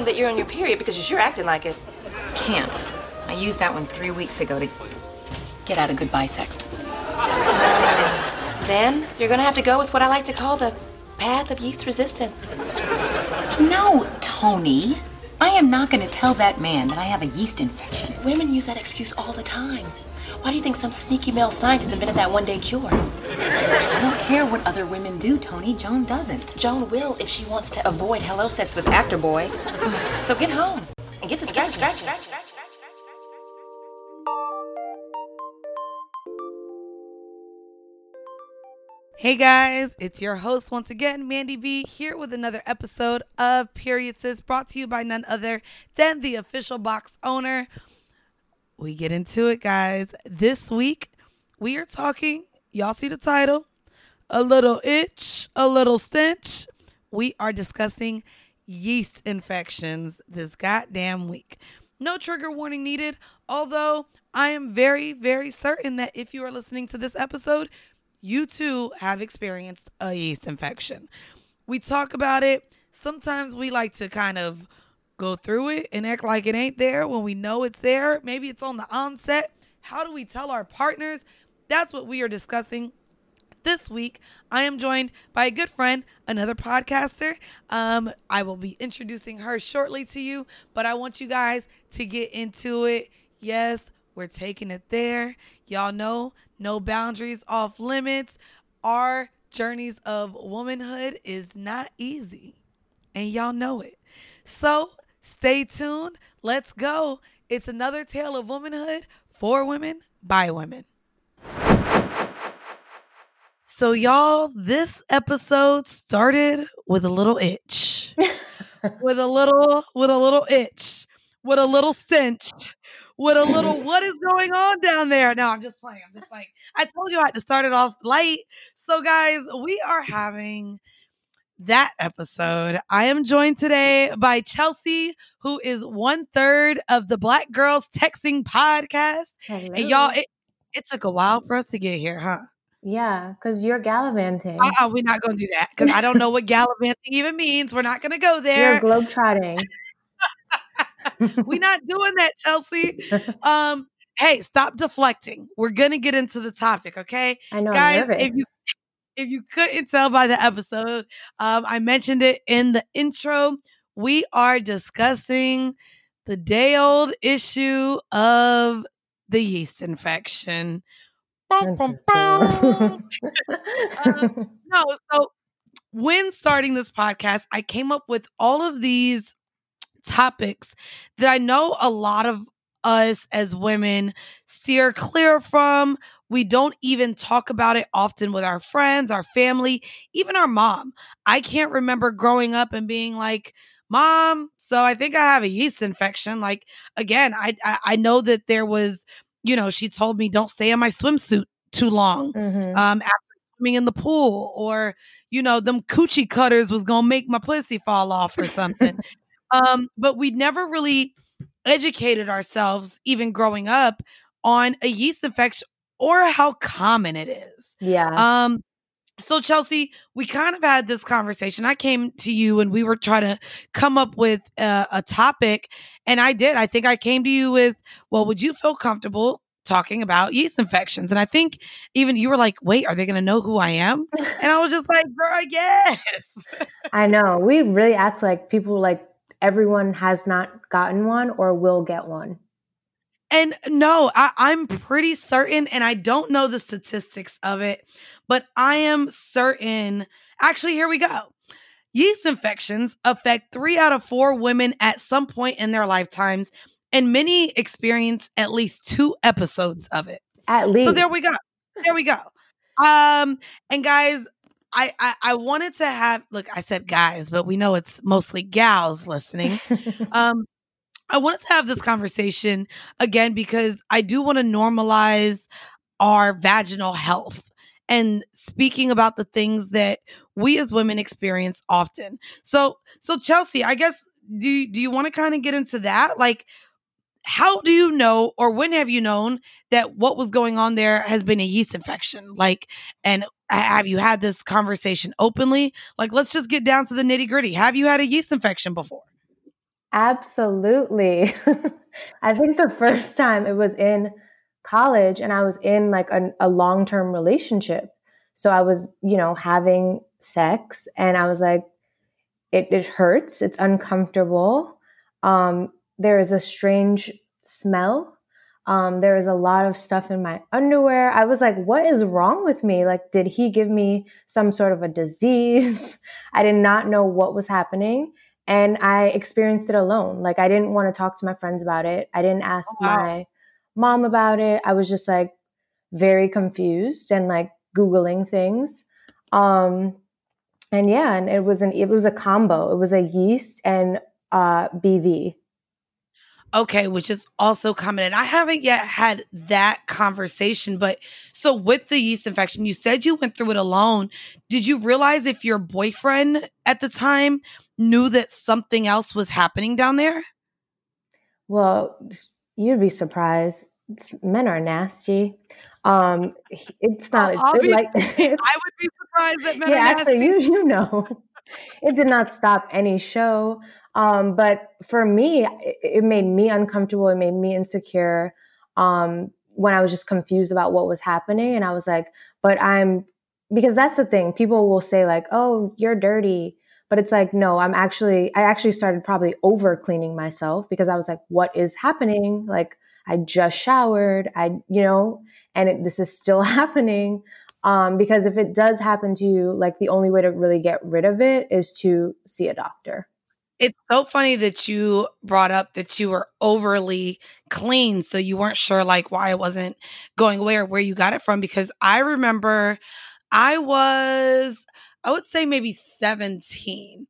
him that you're on your period because you're sure acting like it. Can't. I used that one three weeks ago to get out of goodbye sex. Then you're gonna have to go with what I like to call the path of yeast resistance. No, Toni. I am not to tell that man that I have a yeast infection. Women use that excuse all the time. Why do you think some sneaky male scientist invented that one day cure? I don't care what other women do, Toni. Joan doesn't. Joan will if she wants to avoid hello sex with Actor Boy. so get home and get to scratch, scratch, scratch, scratch. Hey guys, it's your host once again, Mandy B, here with another episode of Period Sis, brought to you by none other than the official box owner. We get into it, guys. This week, we are talking, y'all see the title, a little itch, a little stench. We are discussing yeast infections this goddamn week. No trigger warning needed, although I am very, very certain that if you are listening to this episode, you too have experienced a yeast infection. We talk about it. Sometimes we like to kind of go through it and act like it ain't there when we know it's there. Maybe it's on the onset. How do we tell our partners? That's what we are discussing this week. I am joined by a good friend, another podcaster. Um, I will be introducing her shortly to you, but I want you guys to get into it. Yes, we're taking it there. Y'all know no boundaries off limits. Our journeys of womanhood is not easy, and y'all know it. So stay tuned. Let's go. It's another tale of womanhood for women by women. So, y'all, this episode started with a little itch, with a little, with a little itch, with a little stench with a little what is going on down there. No, I'm just playing. I'm just playing. I told you I had to start it off light. So, guys, we are having that episode. I am joined today by Chelsea, who is one third of the Black Girls Texting podcast. Hello. And y'all, it, it took a while for us to get here, huh? Yeah, because you're gallivanting. Uh-uh, we're not going to do that because I don't know what gallivanting even means. We're not going to go there. You're globetrotting. we're not doing that, Chelsea. Um, hey, stop deflecting. We're gonna get into the topic, okay? I know, guys. If you if you couldn't tell by the episode, um, I mentioned it in the intro. We are discussing the day old issue of the yeast infection. um, no, so when starting this podcast, I came up with all of these topics that I know a lot of us as women steer clear from. We don't even talk about it often with our friends, our family, even our mom. I can't remember growing up and being like, "Mom, so I think I have a yeast infection." Like again, I I, I know that there was, you know, she told me don't stay in my swimsuit too long mm-hmm. um, after swimming in the pool, or you know, them coochie cutters was gonna make my pussy fall off or something. Um, but we never really educated ourselves, even growing up, on a yeast infection or how common it is. Yeah. Um, so Chelsea, we kind of had this conversation. I came to you and we were trying to come up with a, a topic, and I did. I think I came to you with, well, would you feel comfortable talking about yeast infections. And I think even you were like, wait, are they going to know who I am? And I was just like, girl, yes. I know. We really act like people like everyone has not gotten one or will get one. And no, I, am pretty certain, and I don't know the statistics of it, but I am certain. Actually, here we go. Yeast infections affect three out of four women at some point in their lifetimes, and many experience at least two episodes of it. At least. So there we go. There we go. Um, and guys, I, I, I wanted to have look, I said guys, but we know it's mostly gals listening. um, I wanted to have this conversation again because I do want to normalize our vaginal health and speaking about the things that we as women experience often. So, so Chelsea, I guess do do you want to kind of get into that? Like, how do you know, or when have you known that what was going on there has been a yeast infection? Like, and have you had this conversation openly? Like, let's just get down to the nitty gritty. Have you had a yeast infection before? Absolutely. I think the first time it was in college and I was in like a, a long term relationship. So I was, you know, having sex and I was like, it, it hurts, it's uncomfortable. Um, there is a strange smell. Um, there is a lot of stuff in my underwear. I was like, what is wrong with me? Like, did he give me some sort of a disease? I did not know what was happening and I experienced it alone. Like I didn't want to talk to my friends about it. I didn't ask oh, wow. my mom about it. I was just like very confused and like googling things. Um and yeah, and it was an it was a combo. It was a yeast and uh BV. Okay, which is also common. And I haven't yet had that conversation. But so with the yeast infection, you said you went through it alone. Did you realize if your boyfriend at the time knew that something else was happening down there? Well, you'd be surprised. Men are nasty. Um, it's not oh, like I would be surprised that men yeah, are nasty. Actually, you you know, it did not stop any show. Um, but for me, it, it, made me uncomfortable. It made me insecure. Um, when I was just confused about what was happening. And I was like, but I'm, because that's the thing. People will say like, oh, you're dirty. But it's like, no, I'm actually, I actually started probably over cleaning myself because I was like, what is happening? Like, I just showered. I, you know, and it, this is still happening. Um, because if it does happen to you, like the only way to really get rid of it is to see a doctor. It's so funny that you brought up that you were overly clean. So you weren't sure like why it wasn't going away or where you got it from. Because I remember I was, I would say maybe 17.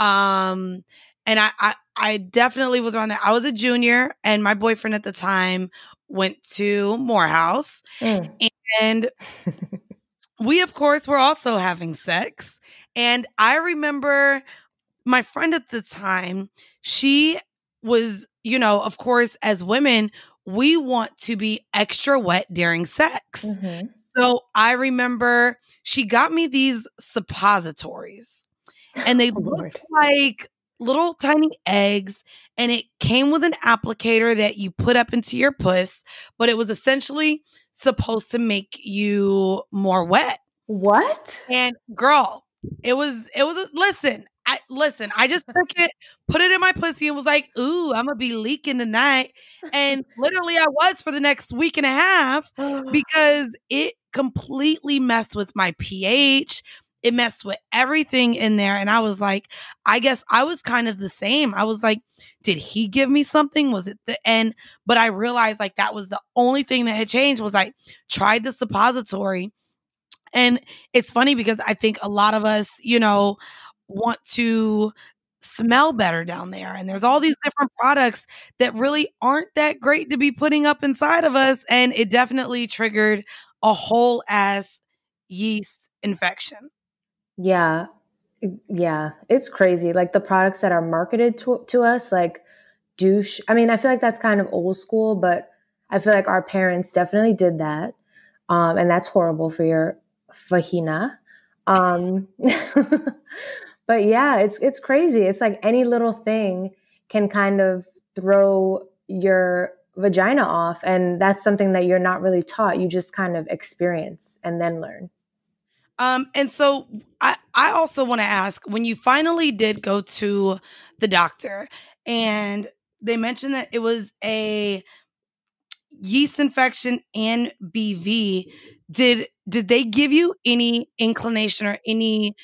Um, and I, I, I definitely was around that. I was a junior and my boyfriend at the time went to Morehouse. Mm. And we, of course, were also having sex. And I remember my friend at the time, she was, you know, of course, as women, we want to be extra wet during sex. Mm-hmm. So I remember she got me these suppositories and they oh, looked like little tiny eggs and it came with an applicator that you put up into your puss, but it was essentially supposed to make you more wet. What? And girl, it was it was listen, I listen, I just took it, put it in my pussy, and was like, ooh, I'm gonna be leaking tonight. And literally I was for the next week and a half because it completely messed with my pH. It messed with everything in there. And I was like, I guess I was kind of the same. I was like, did he give me something? Was it the end? But I realized like that was the only thing that had changed was I tried the suppository. And it's funny because I think a lot of us, you know, want to smell better down there. And there's all these different products that really aren't that great to be putting up inside of us. And it definitely triggered a whole ass yeast infection. Yeah. Yeah. It's crazy. Like the products that are marketed to, to us, like douche. I mean, I feel like that's kind of old school, but I feel like our parents definitely did that. Um, and that's horrible for your vagina. Um, but yeah, it's it's crazy. It's like any little thing can kind of throw your vagina off and that's something that you're not really taught. You just kind of experience and then learn. Um and so I I also want to ask when you finally did go to the doctor and they mentioned that it was a yeast infection and BV did did they give you any inclination or any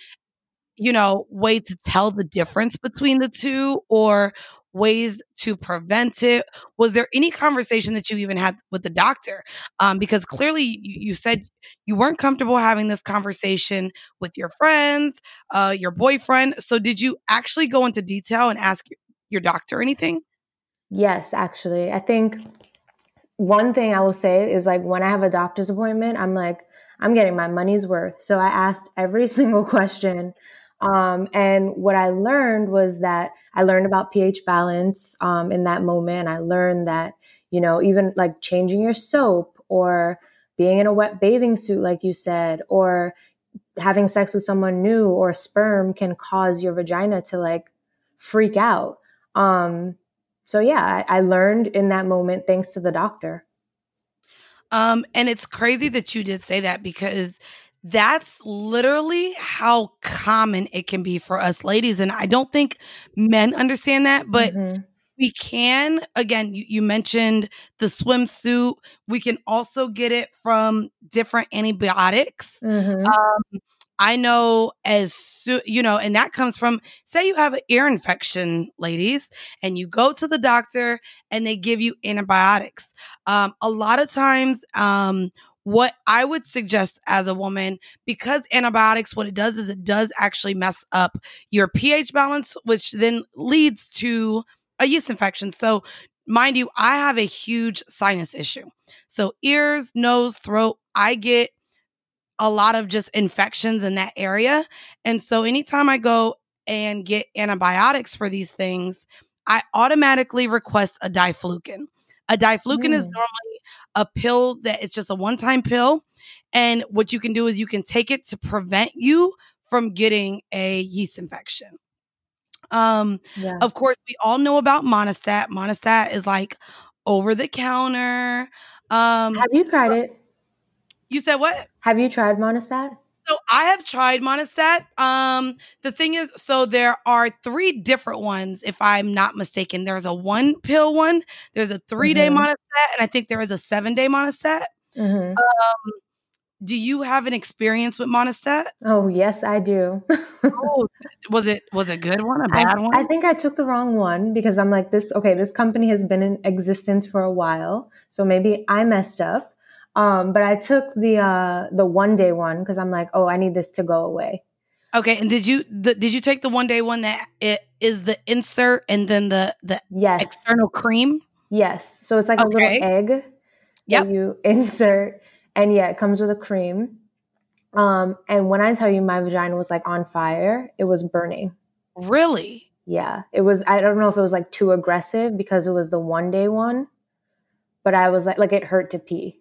you know, way to tell the difference between the two or ways to prevent it? Was there any conversation that you even had with the doctor? Um, because clearly you, you, said you weren't comfortable having this conversation with your friends, uh, your boyfriend. So did you actually go into detail and ask your doctor anything? Yes, actually. I think one thing I will say is like when I have a doctor's appointment, I'm like, I'm getting my money's worth. So I asked every single question um, and what I learned was that I learned about pH balance um, in that moment. I learned that, you know, even like changing your soap or being in a wet bathing suit, like you said, or having sex with someone new or sperm can cause your vagina to like freak out. Um, so yeah, I, I learned in that moment thanks to the doctor. Um, and it's crazy that you did say that because that's literally how common it can be for us ladies. And I don't think men understand that, but Mhm. we can again you, you mentioned the swimsuit we can also get it from different antibiotics Mhm. um, i know as you know and that comes from say you have an ear infection ladies and you go to the doctor and they give you antibiotics um, a lot of times um, what I would suggest as a woman, because antibiotics, what it does is it does actually mess up your pH balance, which then leads to a yeast infection. So, mind you, I have a huge sinus issue. So, ears, nose, throat, I get a lot of just infections in that area. And so, anytime I go and get antibiotics for these things, I automatically request a diflucan. A diflucan is Mm. normally a pill that is just a one time pill. And what you can do is you can take it to prevent you from getting a yeast infection. Um, Yeah. of course, we all know about Monistat. Monistat is like over the counter. Um, Have you tried it? you said what? Have you tried Monistat? So I have tried Monistat. Um, the thing is, so there are three different ones, if I'm not mistaken. There's a one pill one, there's a 3 day Mhm. Monistat, and I think there is a seven day Monistat. hmm Do you have an experience with Monistat? Oh yes, I do. Oh, was it was it a good one, a bad one? I think I took the wrong one because I'm like this. Okay, this company has been in existence for a while, so maybe I messed up. Um, but I took the uh, the one day one because I'm like, oh, I need this to go away. okay, and did you the, did you take the one day one that it is the insert and then the the Yes, external cream? yes. So it's like Okay. a little egg Yep. that you insert, and yeah, it comes with a cream. Um, and when I tell you my vagina was like on fire, it was burning. Really? Yeah, it was. I don't know if it was like too aggressive because it was the one day one, but I was like, like it hurt to pee.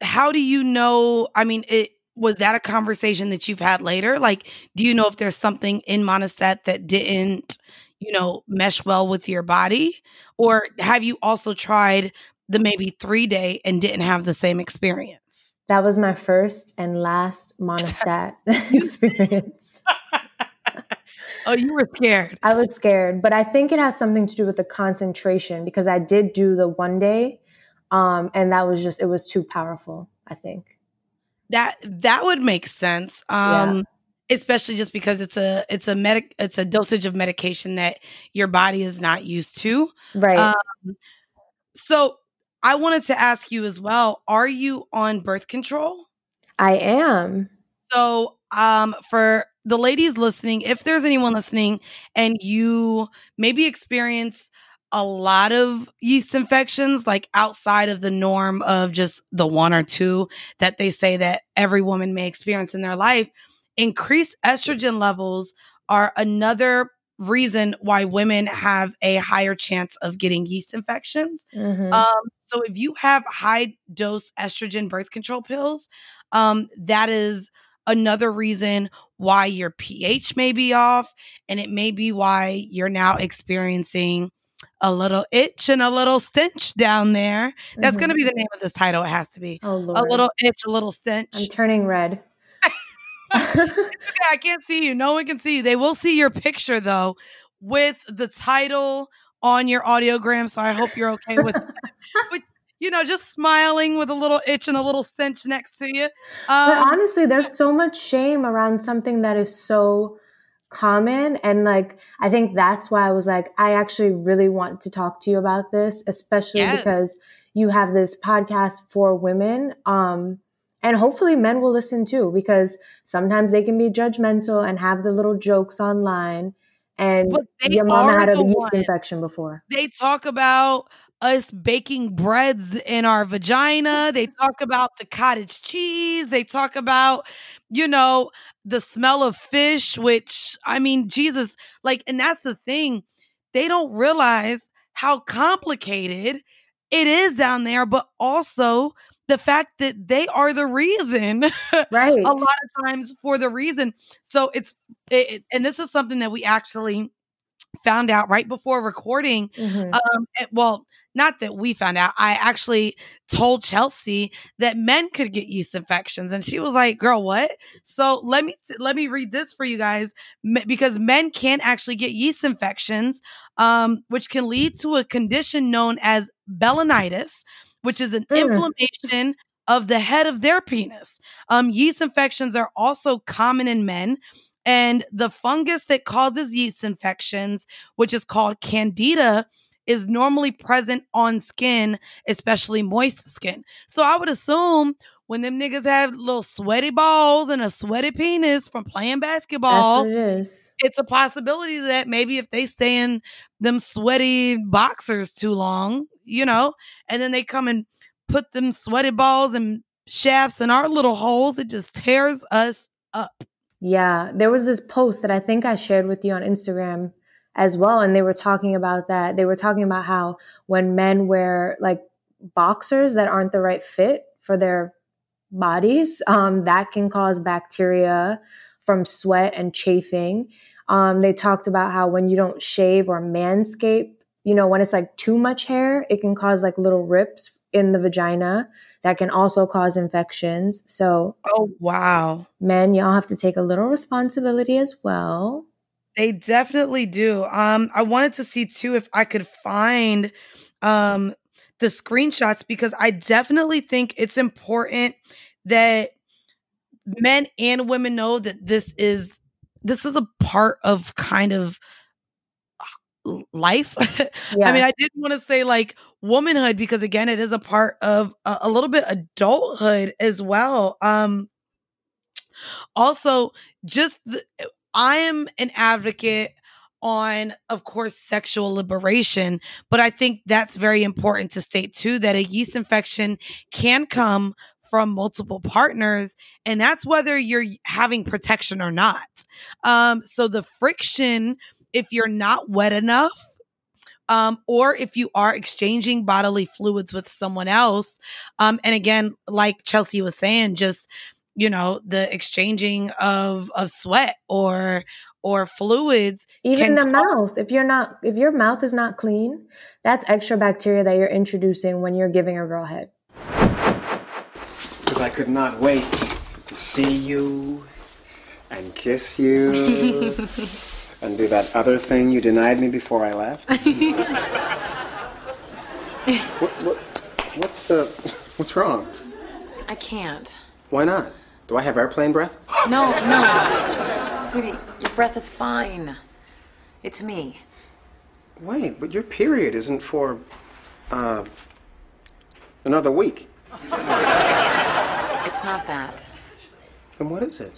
How do you know i mean it was that a conversation that you've had later? Like do you know if there's something in monistat that didn't you know mesh well with your body? Or have you also tried the maybe three day and didn't have the same experience? That was my first and last Monistat experience. oh you were scared. I was scared, but I think it has something to do with the concentration because I did do the one day, um, and that was just it was too powerful. I think. that that would make sense um especially just because it's a it's a medic it's a dosage of medication that your body is not used to Right. Um, so I wanted to ask you as well, are you on birth control? I am. So um for the ladies listening, if there's anyone listening and you maybe experience a lot of yeast infections like outside of the norm of just the one or two that they say that every woman may experience in their life, increased estrogen levels are another reason why women have a higher chance of getting yeast infections. Mhm. Um, so if you have high dose estrogen birth control pills, um, that is another reason why your pH may be off, and it may be why you're now experiencing a little itch and a little stench down there. That's Mhm. going to be the name of this title. It has to be Oh a little itch, a little stench. I'm turning red. Okay, I can't see you. No one can see you. They will see your picture though, with the title on your audiogram. So I hope you're okay with, you know, just smiling with a little itch and a little stench next to you. But Um, honestly, there's so much shame around something that is so common. And like, I think that's why I was like, I actually really want to talk to you about this, especially because you have this podcast for women. Um, and hopefully men will listen too, because sometimes they can be judgmental and have the little jokes online. And your mama had a yeast one- infection before. they talk about us baking breads in our vagina. They talk about the cottage cheese. They talk about, you know, the smell of fish, which I mean, Jesus, like, and that's the thing. They don't realize how complicated it is down there, but also the fact that they are the reason Right. a lot of times for the reason. So it's it, and this is something that we actually found out right before recording. Mhm. Um, well, not that we found out. I actually told Chelsea that men could get yeast infections, and she was like, "Girl, what?" So let me let me read this for you guys because men can actually get yeast infections, um, which can lead to a condition known as balanitis, which is an Mm. inflammation of the head of their penis. Um, yeast infections are also common in men. And the fungus that causes yeast infections, which is called candida, is normally present on skin, especially moist skin. So I would assume when them niggas have little sweaty balls and a sweaty penis from playing basketball, it is. it's a possibility that maybe if they stay in them sweaty boxers too long, you know, and then they come and put them sweaty balls and shafts in our little holes, it just tears us up. Yeah, there was this post that I think I shared with you on Instagram as well, and they were talking about that. They were talking about how when men wear like boxers that aren't the right fit for their bodies, um, that can cause bacteria from sweat and chafing. Um, they talked about how when you don't shave or manscape, you know, when it's like too much hair, it can cause like little rips in the vagina that can also cause infections. So Oh, wow. men, y'all have to take a little responsibility as well. They definitely do. Um, I wanted to see too if I could find um the screenshots because I definitely think it's important that men and women know that this is this is a part of kind of uh, life. Yeah. I mean, I didn't want to say like womanhood because again, it is a part of a, a little bit adulthood as well. Um also just the, I am an advocate on of course sexual liberation, but I think that's very important to state too that a yeast infection can come from multiple partners and that's whether you're having protection or not. Um so the friction if you're not wet enough um, or if you are exchanging bodily fluids with someone else. Um, and again, like Chelsea was saying, just you know, the exchanging of of sweat or or fluids. Even the cause- mouth, if you're not, if your mouth is not clean, that's extra bacteria that you're introducing when you're giving a girl head. Because I could not wait to see you and kiss you and do that other thing you denied me before I left. what, what, what's, uh, what's wrong? I can't. Why not? Do I have airplane breath? No, no. Sweetie, your breath is fine. It's me. Wait, but your period isn't for, uh, another week. It's not that. Then what is it?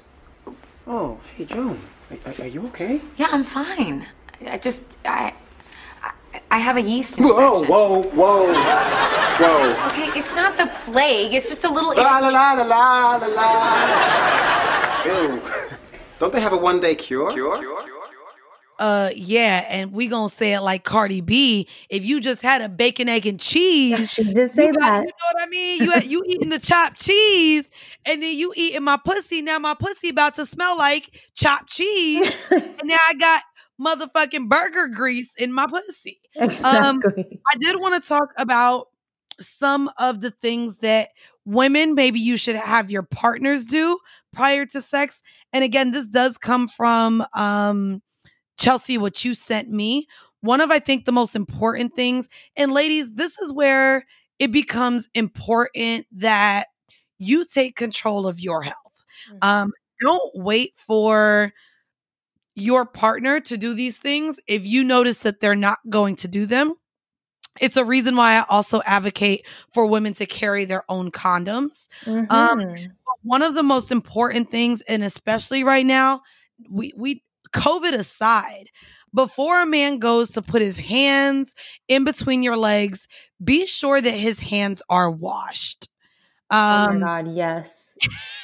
Oh, hey, Joan, are, are you okay? Yeah, I'm fine. I just I I, I have a yeast Whoa, infection. whoa, whoa, whoa. Okay, it's not the plague. It's just a little La la la la la la la. Ew. Don't they have a one day cure? Cure? Uh, yeah, and we gonna say it like Cardi B. If you just had a bacon, egg, and cheese, She did say you, got- that. you know what I mean? You you eating the chopped cheese, and then you eating my pussy. Now my pussy about to smell like chopped cheese, and now I got motherfucking burger grease in my pussy. Exactly. I did want to talk about some of the things that women maybe you should have your partners do prior to sex. And again, this does come from um Chelsea what you sent me. One of I think the most important things and ladies, this is where it becomes important that you take control of your health. Mhm. Um don't wait for your partner to do these things if you notice that they're not going to do them. It's a reason why I also advocate for women to carry their own condoms. Mhm. One of the most important things, and especially right now, we we COVID aside, before a man goes to put his hands in between your legs, be sure that his hands are washed. oh Um, my God, yes.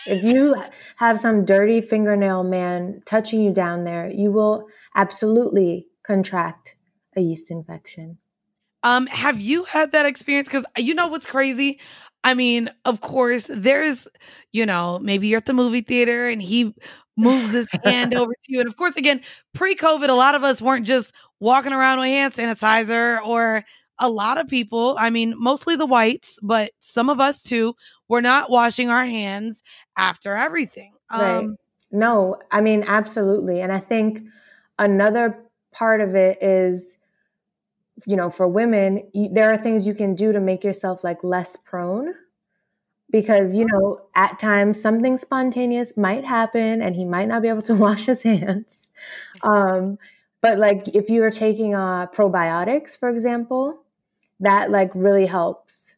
If you have some dirty fingernail man touching you down there, you will absolutely contract a yeast infection. Um, have you had that experience? Because you know what's crazy? I mean, of course, there's, you know, maybe you're at the movie theater and he moves his hand over to you. And of course, again, pre COVID, a lot of us weren't just walking around with hand sanitizer or a lot of people, I mean, mostly the whites, but some of us too, we're not washing our hands after everything. Right. Um, No, I mean, absolutely. And I think another part of it is, you know, for women, you, there are things you can do to make yourself like less prone. Because, you know, at times something spontaneous might happen and he might not be able to wash his hands. Um, but like if you are taking uh, probiotics, for example, that like really helps.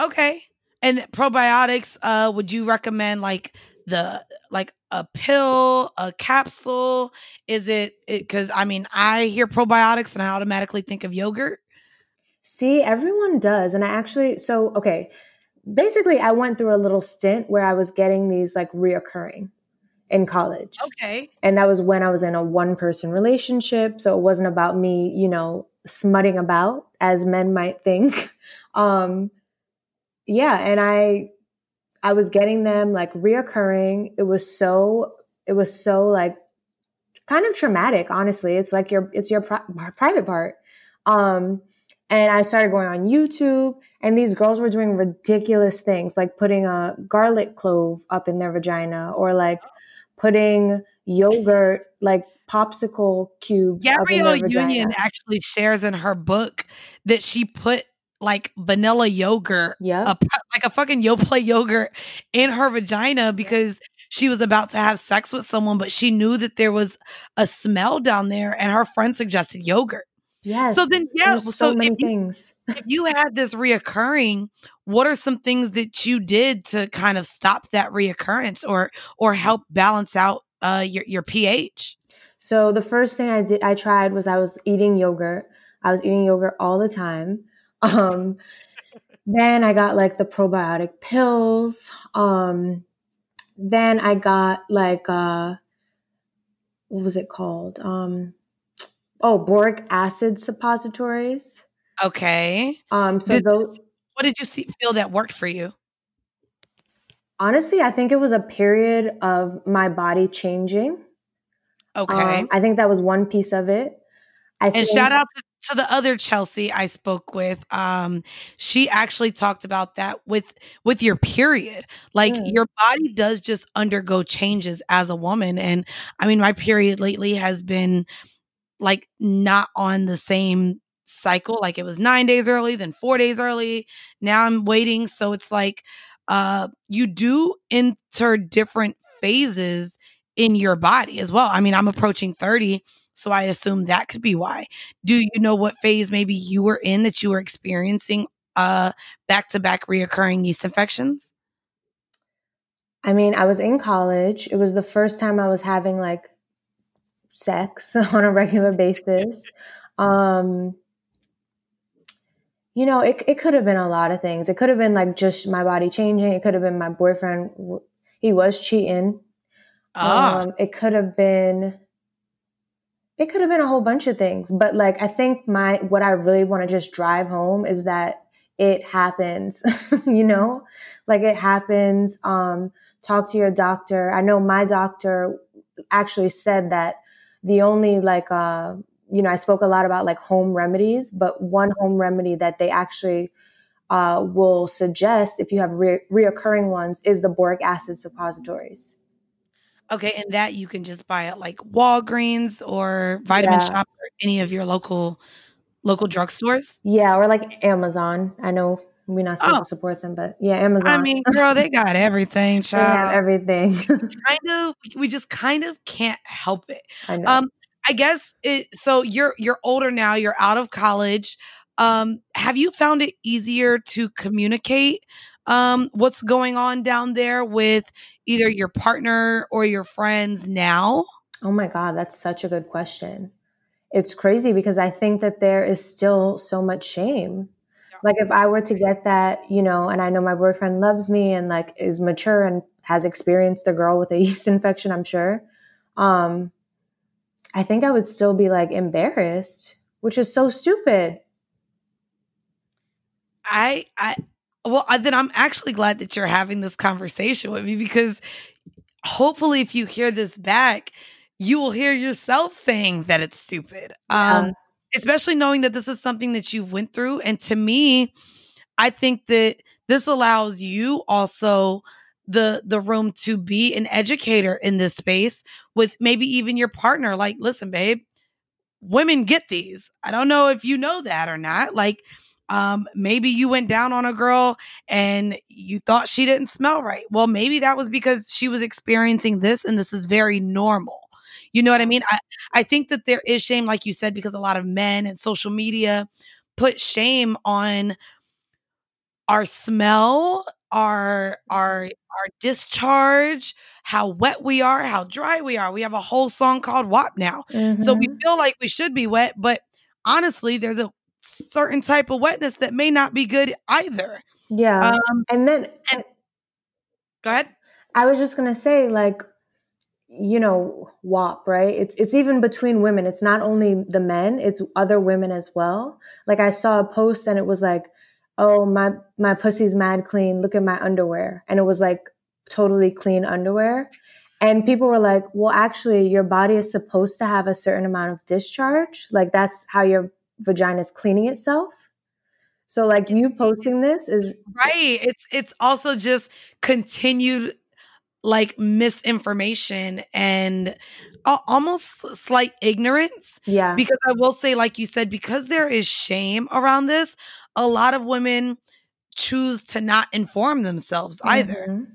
Okay. And probiotics, uh, would you recommend like the like a pill, a capsule? Is it because I mean I hear probiotics and I automatically think of yogurt. See, everyone does. And I actually, so, okay, basically, I went through a little stint where I was getting these like reoccurring in college. Okay. And that was when I was in a one person relationship. So it wasn't about me, you know, smutting about as men might think. Um, yeah. And I, I was getting them like reoccurring. It was so, it was so like kind of traumatic, honestly. It's like your, it's your pri- private part. Um, and I started going on YouTube, and these girls were doing ridiculous things, like putting a garlic clove up in their vagina, or like putting yogurt, like popsicle cube. Gabrielle. Union actually shares in her book that she put like vanilla yogurt, pu- like a fucking Yoplait yogurt in her vagina because she was about to have sex with someone, but she knew that there was a smell down there, and her friend suggested yogurt. Yes. So then, yeah, There's so, so if many you- things. if you had this reoccurring, what are some things that you did to kind of stop that reoccurrence or or help balance out uh, your your pH? So the first thing I did, I tried was I was eating yogurt. I was eating yogurt all the time. Um, then I got like the probiotic pills. Um, then I got like uh, what was it called? Um, oh, boric acid suppositories. Okay, Um, so Did- those what did you see, feel that worked for you? honestly, I think it was a period of my body changing. Okay, Um, I think that was one piece of it. I and think, shout out to, to the other Chelsea I spoke with. Um, she actually talked about that with with your period. Like Mm. your body does just undergo changes as a woman, and I mean, my period lately has been like not on the same cycle. Like it was nine days early, then four days early. Now I'm waiting, so it's like uh, you do enter different phases in your body as well. I mean, I'm approaching 30, so I assume that could be why. Do you know what phase maybe you were in that you were experiencing uh back to back reoccurring yeast infections? I mean, I was in college. It was the first time I was having like sex on a regular basis. Um, you know, it, it could have been a lot of things. It could have been like just my body changing. It could have been my boyfriend. He was cheating. Ah, Um, it could have been, it could have been a whole bunch of things. But like, I think my, what I really want to just drive home is that it happens, you know, like it happens. Um, talk to your doctor. I know my doctor actually said that the only like, uh, you know, I spoke a lot about like home remedies, but one home remedy that they actually uh, will suggest if you have re- reoccurring ones is the boric acid suppositories. Okay, and that you can just buy at like Walgreens or Vitamin Yeah. Shop or any of your local local drugstores. Yeah, or like Amazon. I know we're not supposed Oh. to support them, but yeah, Amazon. I mean, girl, they got everything, they have everything. kind of, we just kind of can't help it. I know. Um, I guess it, so. You're you're older now. You're out of college. Um, have you found it easier to communicate um, what's going on down there with either your partner or your friends now? oh my God, that's such a good question. It's crazy because I think that there is still so much shame. Like if I were to get that, you know, and I know my boyfriend loves me and like is mature and has experienced a girl with a yeast infection, I'm sure. Um, I think I would still be like embarrassed, which is so stupid. I I well I, then I'm actually glad that you're having this conversation with me because hopefully if you hear this back you will hear yourself saying that it's stupid. Yeah. Um, especially knowing that this is something that you went through. And to me, I think that this allows you also the the room to be an educator in this space with maybe even your partner like listen babe women get these i don't know if you know that or not like um maybe you went down on a girl and you thought she didn't smell right. Well maybe that was because she was experiencing this and this is very normal. You know what i mean? I i think that there is shame like you said because a lot of men and social media put shame on our smell our our our discharge how wet we are how dry we are. We have a whole song called wap now. So we Mhm. feel like we should be wet but honestly there's a certain type of wetness that may not be good either yeah. um and then and- go ahead I was just gonna say, like, you know, WAP, right? It's it's even between women. It's not only the men; it's other women as well. Like, I saw a post and it was like, "Oh, my my pussy's mad clean. Look at my underwear," and it was like totally clean underwear. And people were like, "Well, actually, your body is supposed to have a certain amount of discharge. Like, that's how your vagina is cleaning itself." So, like, you posting this is right it's it's also just continued like misinformation and a- almost slight ignorance yeah, because I will say, like you said, because there is shame around this, a lot of women choose to not inform themselves either. Mhm.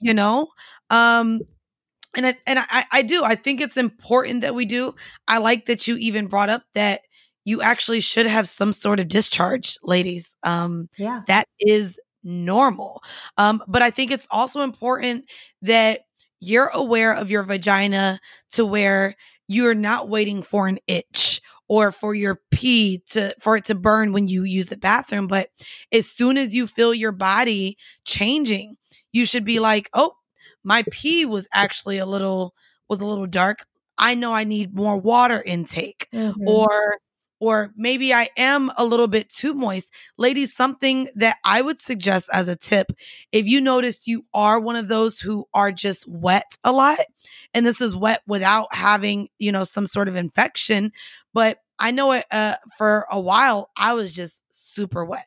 You know, um, and I, and I, I do. I think it's important that we do. I like that you even brought up that you actually should have some sort of discharge, ladies. Um, yeah. that is normal. Um, but I think it's also important that you're aware of your vagina to where you're not waiting for an itch or for your pee to for it to burn when you use the bathroom. But as soon as you feel your body changing, you should be like, oh, my pee was actually a little was a little dark. I know I need more water intake Mhm. or or maybe I am a little bit too moist. Ladies, something that I would suggest as a tip, if you notice you are one of those who are just wet a lot, and this is wet without having, you know, some sort of infection, but I know it uh, for a while I was just super wet.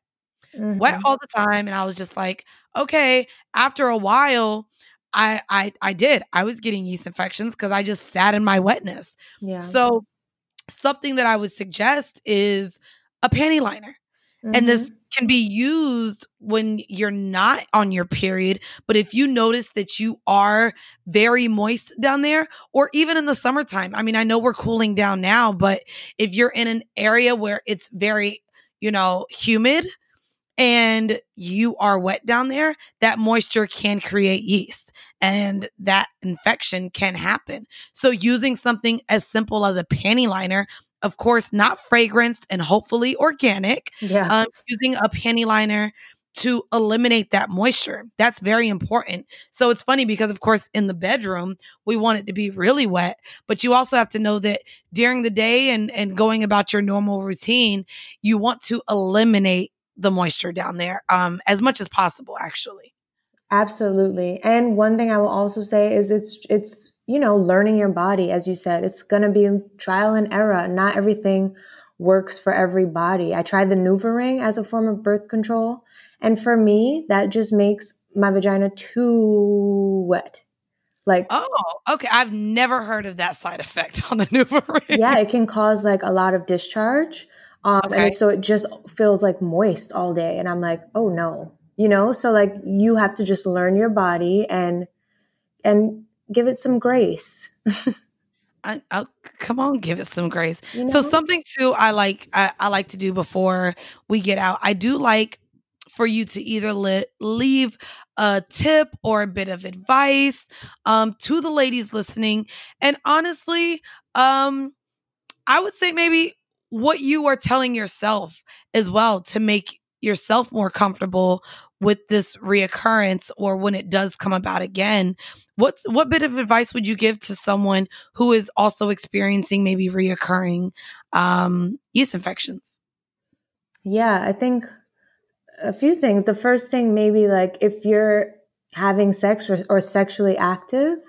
Wet Mhm. all the time and I was just like, okay, after a while I I I did. I was getting yeast infections cuz I just sat in my wetness. Yeah. So something that I would suggest is a panty liner. And this Mhm. can be used when you're not on your period. But if you notice that you are very moist down there, or even in the summertime, I mean, I know we're cooling down now, but if you're in an area where it's very, you know, humid and you are wet down there, that moisture can create yeast and that infection can happen. So, using something as simple as a panty liner, of course, not fragranced and hopefully organic, yeah. um, using a panty liner to eliminate that moisture. That's very important. So it's funny because, of course, in the bedroom, we want it to be really wet, but you also have to know that during the day and, and going about your normal routine, you want to eliminate the moisture down there um, as much as possible, actually. Absolutely. And one thing I will also say is it's it's you know learning your body as you said. It's going to be trial and error. Not everything works for every body. I tried the NuvaRing as a form of birth control, and for me that just makes my vagina too wet. Like Oh, okay. I've never heard of that side effect on the NuvaRing. yeah, it can cause like a lot of discharge. Um, Okay. and so it just feels like moist all day. And I'm like, oh no, you know, so like you have to just learn your body and, and give it some grace. I, I, come on, give it some grace. You So something too I like I, I like to do before we get out. I do like for you to either li- leave a tip or a bit of advice um to the ladies listening. And honestly, um I would say maybe what you are telling yourself as well to make yourself more comfortable with this reoccurrence or when it does come about again. What's what bit of advice would you give to someone who is also experiencing maybe reoccurring um, yeast infections? Yeah, I think a few things. The first thing, maybe like if you're having sex or, or sexually active,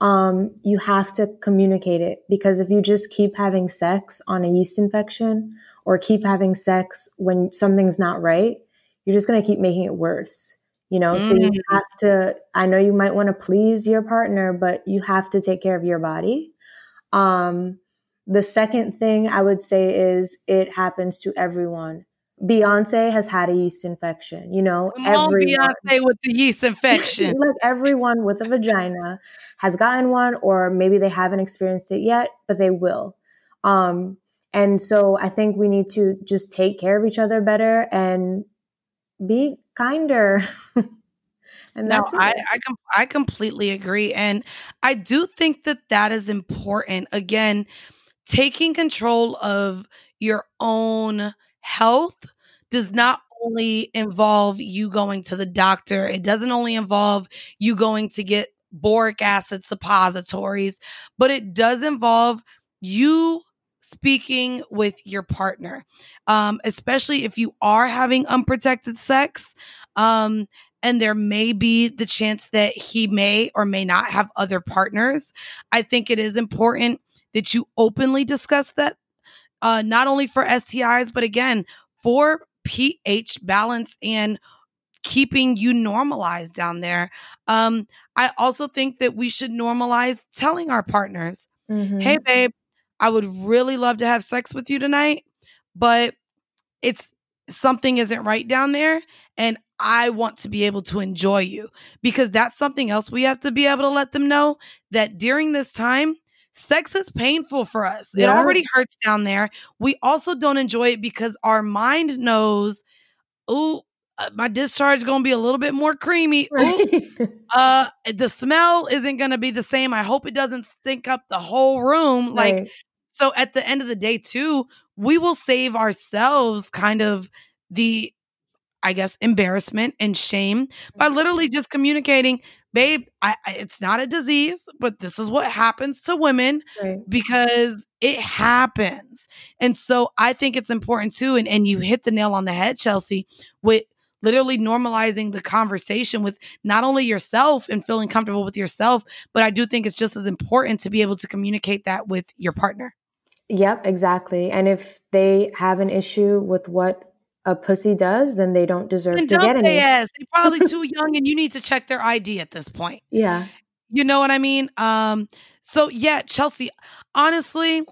um, you have to communicate it because if you just keep having sex on a yeast infection or keep having sex when something's not right, you're just going to keep making it worse. You know, mm. so you mm. have to, I know you might want to please your partner, but you have to take care of your body. Um, the second thing I would say is it happens to everyone. Beyonce has had a yeast infection. You know, everyone, Beyonce with the yeast infection. like everyone with a vagina has gotten one, or maybe they haven't experienced it yet, but they will. Um, and so I think we need to just take care of each other better and be kinder. and no, I I, com- I completely agree, and I do think that that is important. Again, taking control of your own health does not only involve you going to the doctor. It doesn't only involve you going to get boric acid suppositories, but it does involve you speaking with your partner, um, especially if you are having unprotected sex. Um, and there may be the chance that he may or may not have other partners. I think it is important that you openly discuss that, uh, not only for STIs, but again, for pH balance and keeping you normalized down there. Um, I also think that we should normalize telling our partners, mm-hmm. hey, babe, I would really love to have sex with you tonight, but it's something isn't right down there. And I want to be able to enjoy you because that's something else we have to be able to let them know that during this time, sex is painful for us. Yeah. It already hurts down there. We also don't enjoy it because our mind knows, oh, my discharge is going to be a little bit more creamy. Ooh, uh, the smell isn't going to be the same. I hope it doesn't stink up the whole room. Right. Like, so at the end of the day, too, we will save ourselves kind of the I guess, embarrassment and shame by mm-hmm. literally just communicating, babe, I, I, it's not a disease, but this is what happens to women right. because it happens. And so I think it's important too. And, and you hit the nail on the head, Chelsea, with literally normalizing the conversation with not only yourself and feeling comfortable with yourself, but I do think it's just as important to be able to communicate that with your partner. Yep, exactly. And if they have an issue with what a pussy does, then they don't deserve then to get any. Ass. They're probably too young, and you need to check their ID at this point. Yeah, you know what I mean. Um, so yeah, Chelsea. Honestly,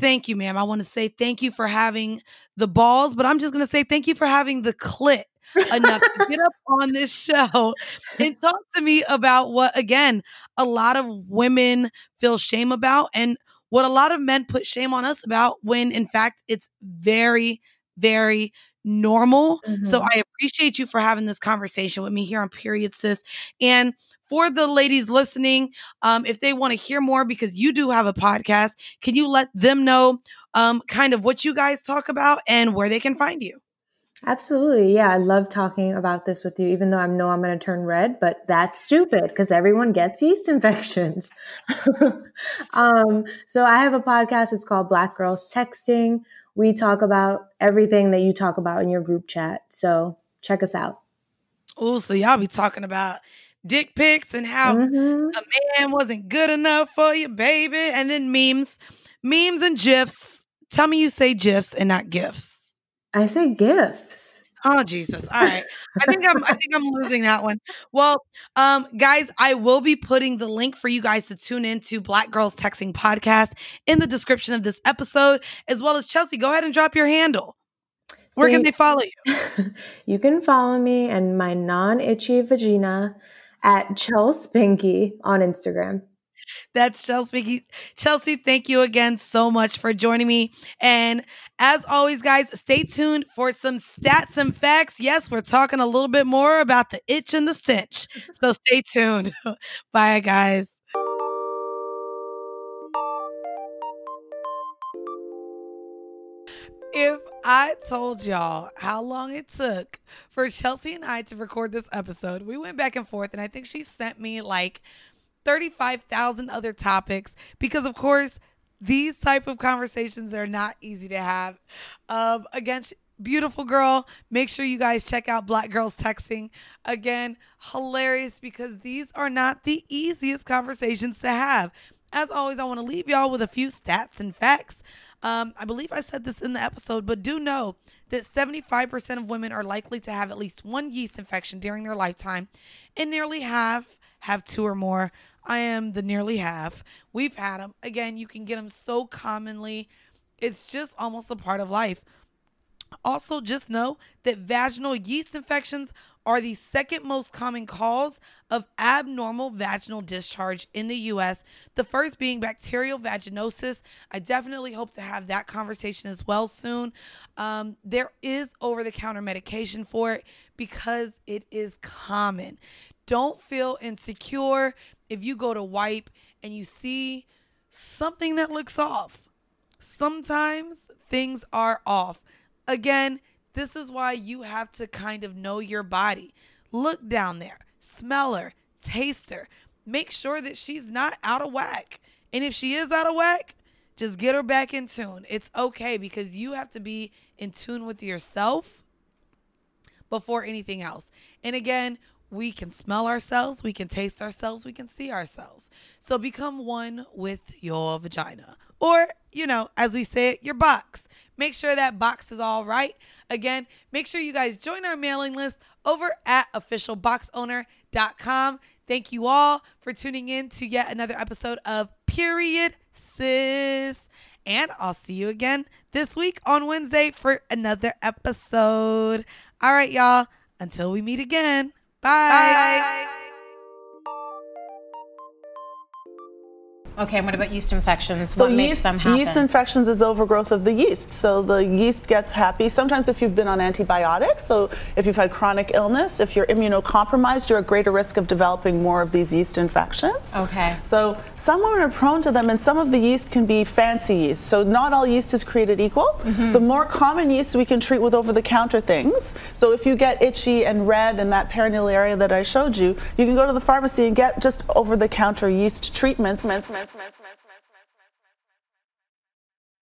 thank you, ma'am. I want to say thank you for having the balls, but I'm just gonna say thank you for having the clit enough to get up on this show and talk to me about what again a lot of women feel shame about and what a lot of men put shame on us about when in fact it's very very normal. Mm-hmm. So I appreciate you for having this conversation with me here on Period Sis. And for the ladies listening, um, if they want to hear more, because you do have a podcast, can you let them know um, kind of what you guys talk about and where they can find you? Absolutely. Yeah. I love talking about this with you, even though I know I'm going to turn red, but that's stupid because everyone gets yeast infections. um, so I have a podcast. It's called Black Girls Texting we talk about everything that you talk about in your group chat. So check us out. Oh, so y'all be talking about dick pics and how mm-hmm. a man wasn't good enough for you, baby, and then memes, memes and gifs. Tell me you say gifs and not gifts. I say gifs. Oh Jesus! All right, I think I'm. I think I'm losing that one. Well, um, guys, I will be putting the link for you guys to tune into Black Girls Texting podcast in the description of this episode, as well as Chelsea. Go ahead and drop your handle. So Where can you, they follow you? you can follow me and my non-itchy vagina at Chelsea Spinky on Instagram. That's Chelsea. Chelsea, thank you again so much for joining me. And as always, guys, stay tuned for some stats and facts. Yes, we're talking a little bit more about the itch and the stench. So stay tuned. Bye, guys. If I told y'all how long it took for Chelsea and I to record this episode, we went back and forth, and I think she sent me like 35,000 other topics because of course these type of conversations are not easy to have. Um, again, beautiful girl. Make sure you guys check out Black Girls Texting. Again, hilarious because these are not the easiest conversations to have. As always, I want to leave y'all with a few stats and facts. Um, I believe I said this in the episode, but do know that 75% of women are likely to have at least one yeast infection during their lifetime, and nearly half have two or more. I am the nearly half. We've had them. Again, you can get them so commonly. It's just almost a part of life. Also, just know that vaginal yeast infections are the second most common cause of abnormal vaginal discharge in the US, the first being bacterial vaginosis. I definitely hope to have that conversation as well soon. Um, there is over the counter medication for it because it is common. Don't feel insecure if you go to wipe and you see something that looks off. Sometimes things are off. Again, this is why you have to kind of know your body. Look down there, smell her, taste her, make sure that she's not out of whack. And if she is out of whack, just get her back in tune. It's okay because you have to be in tune with yourself before anything else. And again, we can smell ourselves, we can taste ourselves, we can see ourselves. So become one with your vagina. Or, you know, as we say it, your box. Make sure that box is all right. Again, make sure you guys join our mailing list over at officialboxowner.com. Thank you all for tuning in to yet another episode of Period Sis. And I'll see you again this week on Wednesday for another episode. All right, y'all. Until we meet again. Bye. Bye. Okay, and what about yeast infections? So what makes yeast, them happen? yeast infections is overgrowth of the yeast. So the yeast gets happy. Sometimes if you've been on antibiotics, so if you've had chronic illness, if you're immunocompromised, you're at greater risk of developing more of these yeast infections. Okay. So some women are prone to them, and some of the yeast can be fancy yeast. So not all yeast is created equal. Mm-hmm. The more common yeast we can treat with over-the-counter things. So if you get itchy and red in that perineal area that I showed you, you can go to the pharmacy and get just over-the-counter yeast treatments. Ments, ments, ments, ments.